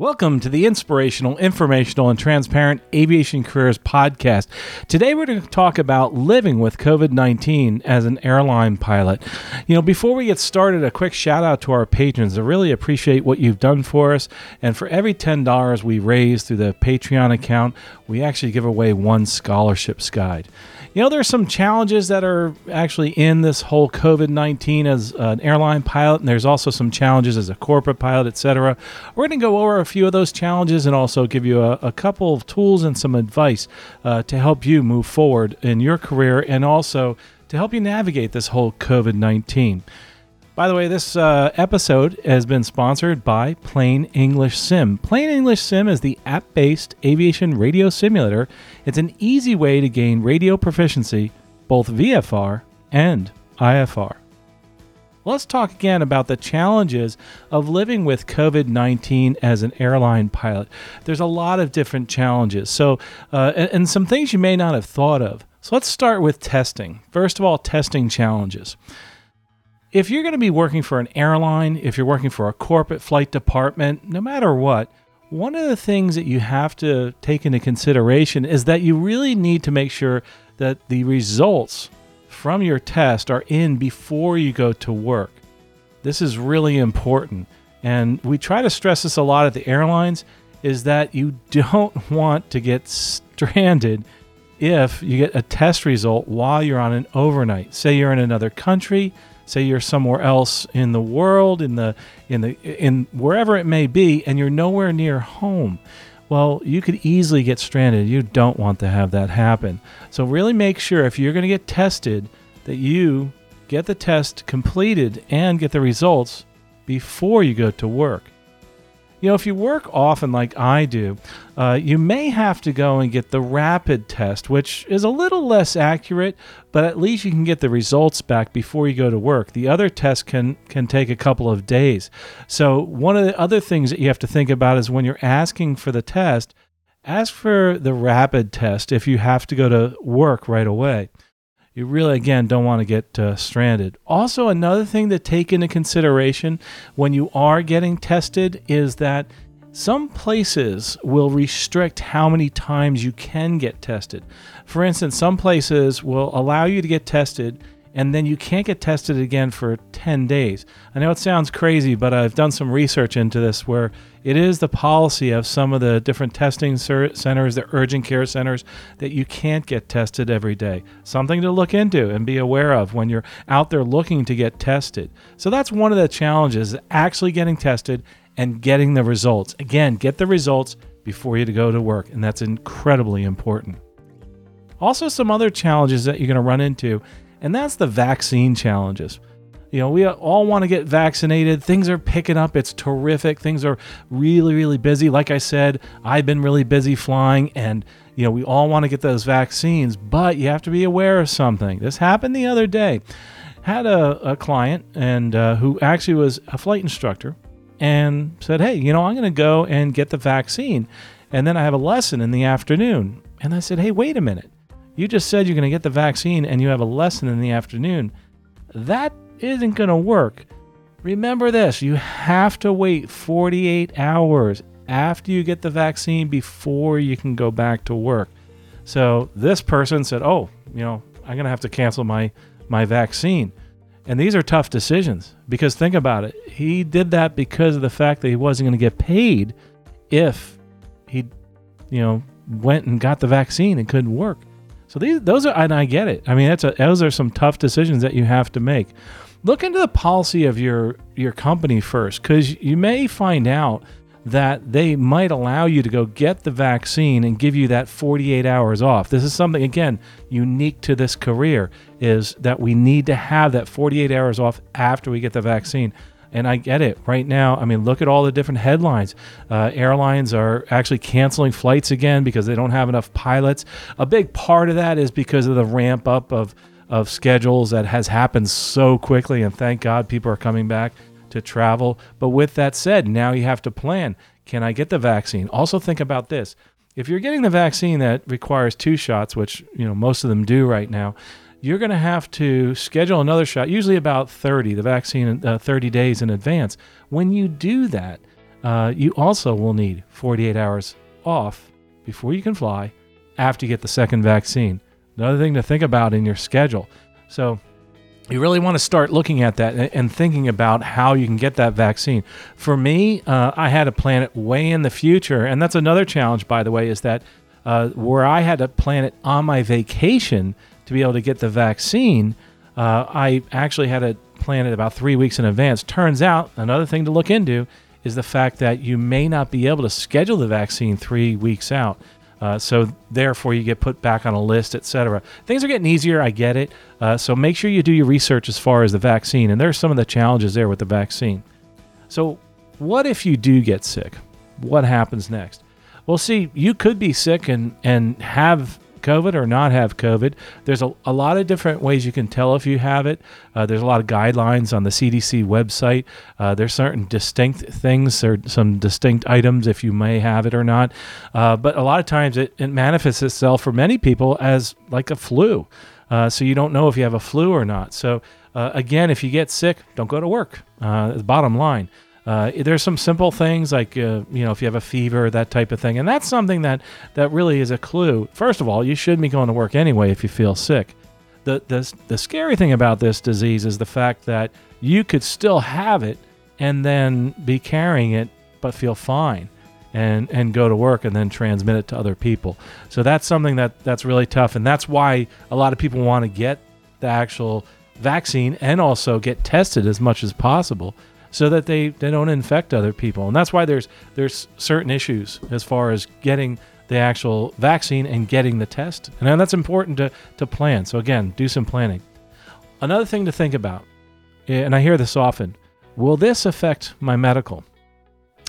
Welcome to the inspirational, informational, and transparent Aviation Careers Podcast. Today, we're going to talk about living with COVID 19 as an airline pilot. You know, before we get started, a quick shout out to our patrons. I really appreciate what you've done for us. And for every $10 we raise through the Patreon account, we actually give away one scholarships guide. You know, there's some challenges that are actually in this whole COVID 19 as an airline pilot, and there's also some challenges as a corporate pilot, etc. We're going to go over a few of those challenges and also give you a, a couple of tools and some advice uh, to help you move forward in your career and also to help you navigate this whole COVID 19. By the way, this uh, episode has been sponsored by Plain English Sim. Plain English Sim is the app based aviation radio simulator. It's an easy way to gain radio proficiency, both VFR and IFR. Let's talk again about the challenges of living with COVID 19 as an airline pilot. There's a lot of different challenges, so, uh, and, and some things you may not have thought of. So let's start with testing. First of all, testing challenges if you're going to be working for an airline, if you're working for a corporate flight department, no matter what, one of the things that you have to take into consideration is that you really need to make sure that the results from your test are in before you go to work. This is really important. And we try to stress this a lot at the airlines is that you don't want to get stranded if you get a test result while you're on an overnight. Say you're in another country, say you're somewhere else in the world in the in the in wherever it may be and you're nowhere near home well you could easily get stranded. You don't want to have that happen. So really make sure if you're going to get tested that you get the test completed and get the results before you go to work you know, if you work often like I do, uh, you may have to go and get the rapid test, which is a little less accurate, but at least you can get the results back before you go to work. The other test can can take a couple of days. So one of the other things that you have to think about is when you're asking for the test, ask for the rapid test if you have to go to work right away you really again don't want to get uh, stranded. Also another thing to take into consideration when you are getting tested is that some places will restrict how many times you can get tested. For instance some places will allow you to get tested and then you can't get tested again for 10 days. I know it sounds crazy, but I've done some research into this where it is the policy of some of the different testing centers, the urgent care centers, that you can't get tested every day. Something to look into and be aware of when you're out there looking to get tested. So that's one of the challenges actually getting tested and getting the results. Again, get the results before you go to work, and that's incredibly important. Also, some other challenges that you're going to run into and that's the vaccine challenges. You know, we all want to get vaccinated. Things are picking up. It's terrific. Things are really, really busy. Like I said, I've been really busy flying, and, you know, we all want to get those vaccines, but you have to be aware of something. This happened the other day. Had a, a client and uh, who actually was a flight instructor and said, Hey, you know, I'm going to go and get the vaccine. And then I have a lesson in the afternoon. And I said, Hey, wait a minute. You just said you're going to get the vaccine and you have a lesson in the afternoon. That isn't going to work. Remember this you have to wait 48 hours after you get the vaccine before you can go back to work. So this person said, "Oh, you know, I'm going to have to cancel my my vaccine." And these are tough decisions because think about it. He did that because of the fact that he wasn't going to get paid if he you know went and got the vaccine and couldn't work. So these, those are, and I get it. I mean, that's a, those are some tough decisions that you have to make. Look into the policy of your your company first, because you may find out that they might allow you to go get the vaccine and give you that 48 hours off. This is something again unique to this career is that we need to have that 48 hours off after we get the vaccine. And I get it right now. I mean, look at all the different headlines. Uh, airlines are actually canceling flights again because they don't have enough pilots. A big part of that is because of the ramp up of, of schedules that has happened so quickly. And thank God people are coming back to travel. But with that said, now you have to plan can I get the vaccine? Also, think about this. If you're getting the vaccine that requires two shots, which you know most of them do right now, you're going to have to schedule another shot, usually about 30, the vaccine uh, 30 days in advance. When you do that, uh, you also will need 48 hours off before you can fly after you get the second vaccine. Another thing to think about in your schedule. So, you really want to start looking at that and thinking about how you can get that vaccine. For me, uh, I had to plan it way in the future, and that's another challenge, by the way, is that uh, where I had to plan it on my vacation to be able to get the vaccine, uh, I actually had it about three weeks in advance. Turns out, another thing to look into is the fact that you may not be able to schedule the vaccine three weeks out. Uh, so therefore, you get put back on a list, etc. Things are getting easier. I get it. Uh, so make sure you do your research as far as the vaccine, and there's some of the challenges there with the vaccine. So, what if you do get sick? What happens next? Well, see, you could be sick and and have COVID or not have COVID. There's a, a lot of different ways you can tell if you have it. Uh, there's a lot of guidelines on the CDC website. Uh, there's certain distinct things or some distinct items if you may have it or not. Uh, but a lot of times it, it, manifests itself for many people as like a flu. Uh, so you don't know if you have a flu or not. So uh, again, if you get sick, don't go to work. Uh, the bottom line. Uh, there's some simple things like uh, you know if you have a fever that type of thing. And that's something that that really is a clue. First of all you shouldn't be going to work anyway if you feel sick. The, the, the scary thing about this disease is the fact that you could still have it and then be carrying it but feel fine and and go to work and then transmit it to other people. So that's something that that's really tough. And that's why a lot of people want to get the actual vaccine and also get tested as much as possible so that they, they don't infect other people. And that's why there's there's certain issues as far as getting the actual vaccine and getting the test. And that's important to, to plan. So again, do some planning. Another thing to think about, eh, and I hear this often, will this affect my medical?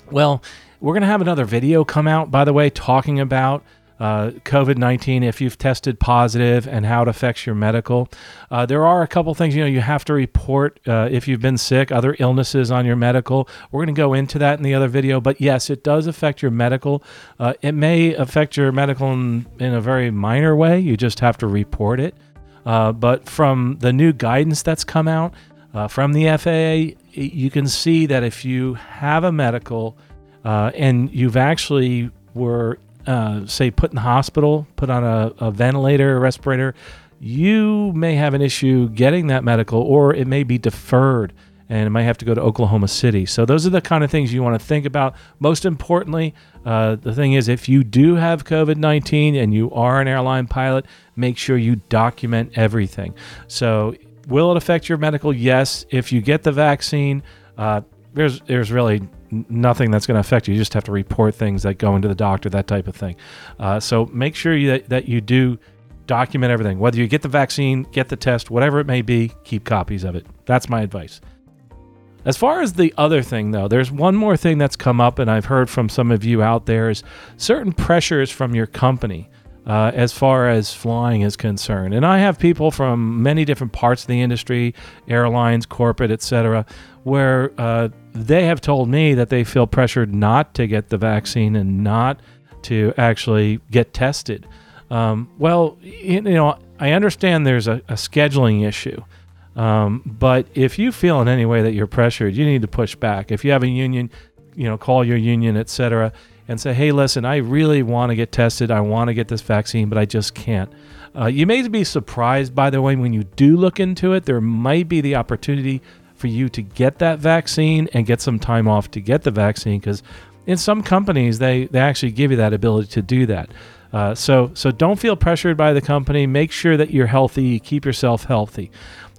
Well, we're going to have another video come out, by the way, talking about uh, COVID 19 if you've tested positive and how it affects your medical. Uh, there are a couple things you know you have to report uh, if you've been sick, other illnesses on your medical. We're going to go into that in the other video, but yes, it does affect your medical. Uh, it may affect your medical in, in, a very minor way. You just have to report it. Uh, but from the new guidance that's come out uh, from the FAA, you can see that if you have a medical and you've actually were uh, say, put in the hospital, put on a, a ventilator, a respirator, you may have an issue getting that medical, or it may be deferred and it might have to go to Oklahoma City. So, those are the kind of things you want to think about. Most importantly, uh, the thing is, if you do have COVID 19 and you are an airline pilot, make sure you document everything. So, will it affect your medical? Yes. If you get the vaccine, uh, there's there's really nothing that's going to affect you. You just have to report things that go into the doctor, that type of thing. Uh, so make sure you, that, that you do document everything. Whether you get the vaccine, get the test, whatever it may be, keep copies of it. That's my advice. As far as the other thing, though, there's one more thing that's come up, and I've heard from some of you out there is certain pressures from your company uh, as far as flying is concerned. And I have people from many different parts of the industry, airlines, corporate, etc., where uh, they have told me that they feel pressured not to get the vaccine and not to actually get tested. Um, well, you know, I understand there's a, a scheduling issue. Um, but if you feel in any way that you're pressured, you need to push back. If you have a union, you know, call your union, etc and say, hey, listen, I really want to get tested. I want to get this vaccine, but I just can't. Uh, you may be surprised, by the way, when you do look into it, there might be the opportunity for you to get that vaccine and get some time off to get the vaccine because in some companies they, they actually give you that ability to do that. Uh, so so don't feel pressured by the company. Make sure that you're healthy. Keep yourself healthy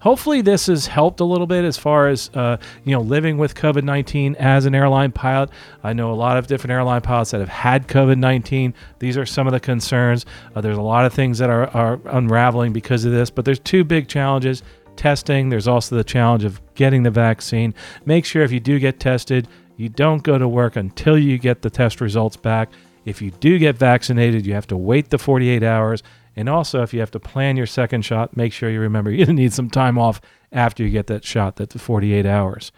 hopefully this has helped a little bit as far as uh, you know living with covid-19 as an airline pilot i know a lot of different airline pilots that have had covid-19 these are some of the concerns uh, there's a lot of things that are, are unraveling because of this but there's two big challenges testing. There's also the challenge of getting the vaccine. Make sure if you do get tested you don't go to work until you get the test results back. If you do get vaccinated you have to wait the 48 hours. And also, if you have to plan your second shot, make sure you remember you need some time off after you get that shot, that's 48 hours.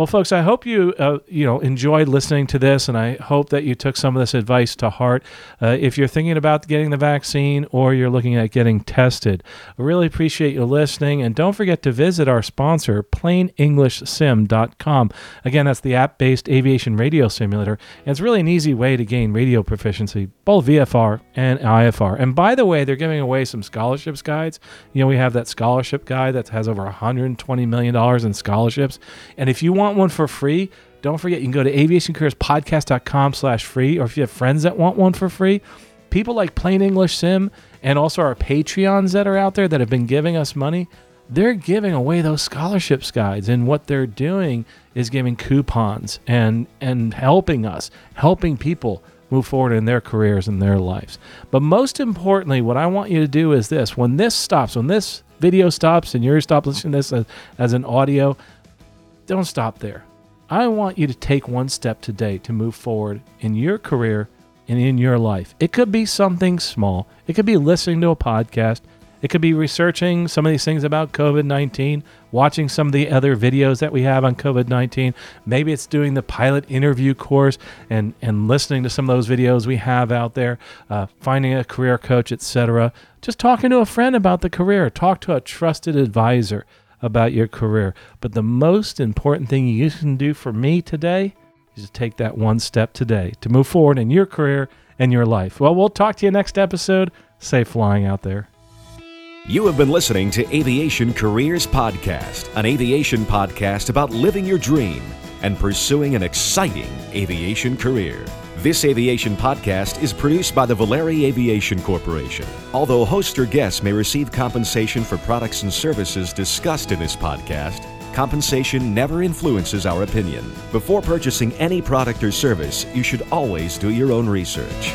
Well, folks, I hope you uh, you know enjoyed listening to this, and I hope that you took some of this advice to heart. Uh, if you're thinking about getting the vaccine or you're looking at getting tested, I really appreciate you listening, and don't forget to visit our sponsor, PlainEnglishSim.com. Again, that's the app-based aviation radio simulator, and it's really an easy way to gain radio proficiency, both VFR and IFR. And by the way, they're giving away some scholarships guides. You know, we have that scholarship guide that has over 120 million dollars in scholarships, and if you want want one for free, don't forget you can go to aviationcareerspodcast.com slash free, or if you have friends that want one for free, people like Plain English Sim and also our Patreons that are out there that have been giving us money, they're giving away those scholarships guides. And what they're doing is giving coupons and and helping us, helping people move forward in their careers and their lives. But most importantly, what I want you to do is this when this stops, when this video stops and you're stop listening to this as, as an audio, don't stop there. I want you to take one step today to move forward in your career and in your life. It could be something small, it could be listening to a podcast. It could be researching some of these things about COVID 19, watching some of the other videos that we have on COVID 19. Maybe it's doing the pilot interview course and, and listening to some of those videos we have out there, uh, finding a career coach, etc. Just talking to a friend about the career. Talk to a trusted advisor about your career. But the most important thing you can do for me today is to take that one step today to move forward in your career and your life. Well, we'll talk to you next episode. Safe flying out there. You have been listening to Aviation Careers Podcast, an aviation podcast about living your dream and pursuing an exciting aviation career. This aviation podcast is produced by the Valeri Aviation Corporation. Although host or guests may receive compensation for products and services discussed in this podcast, compensation never influences our opinion. Before purchasing any product or service, you should always do your own research.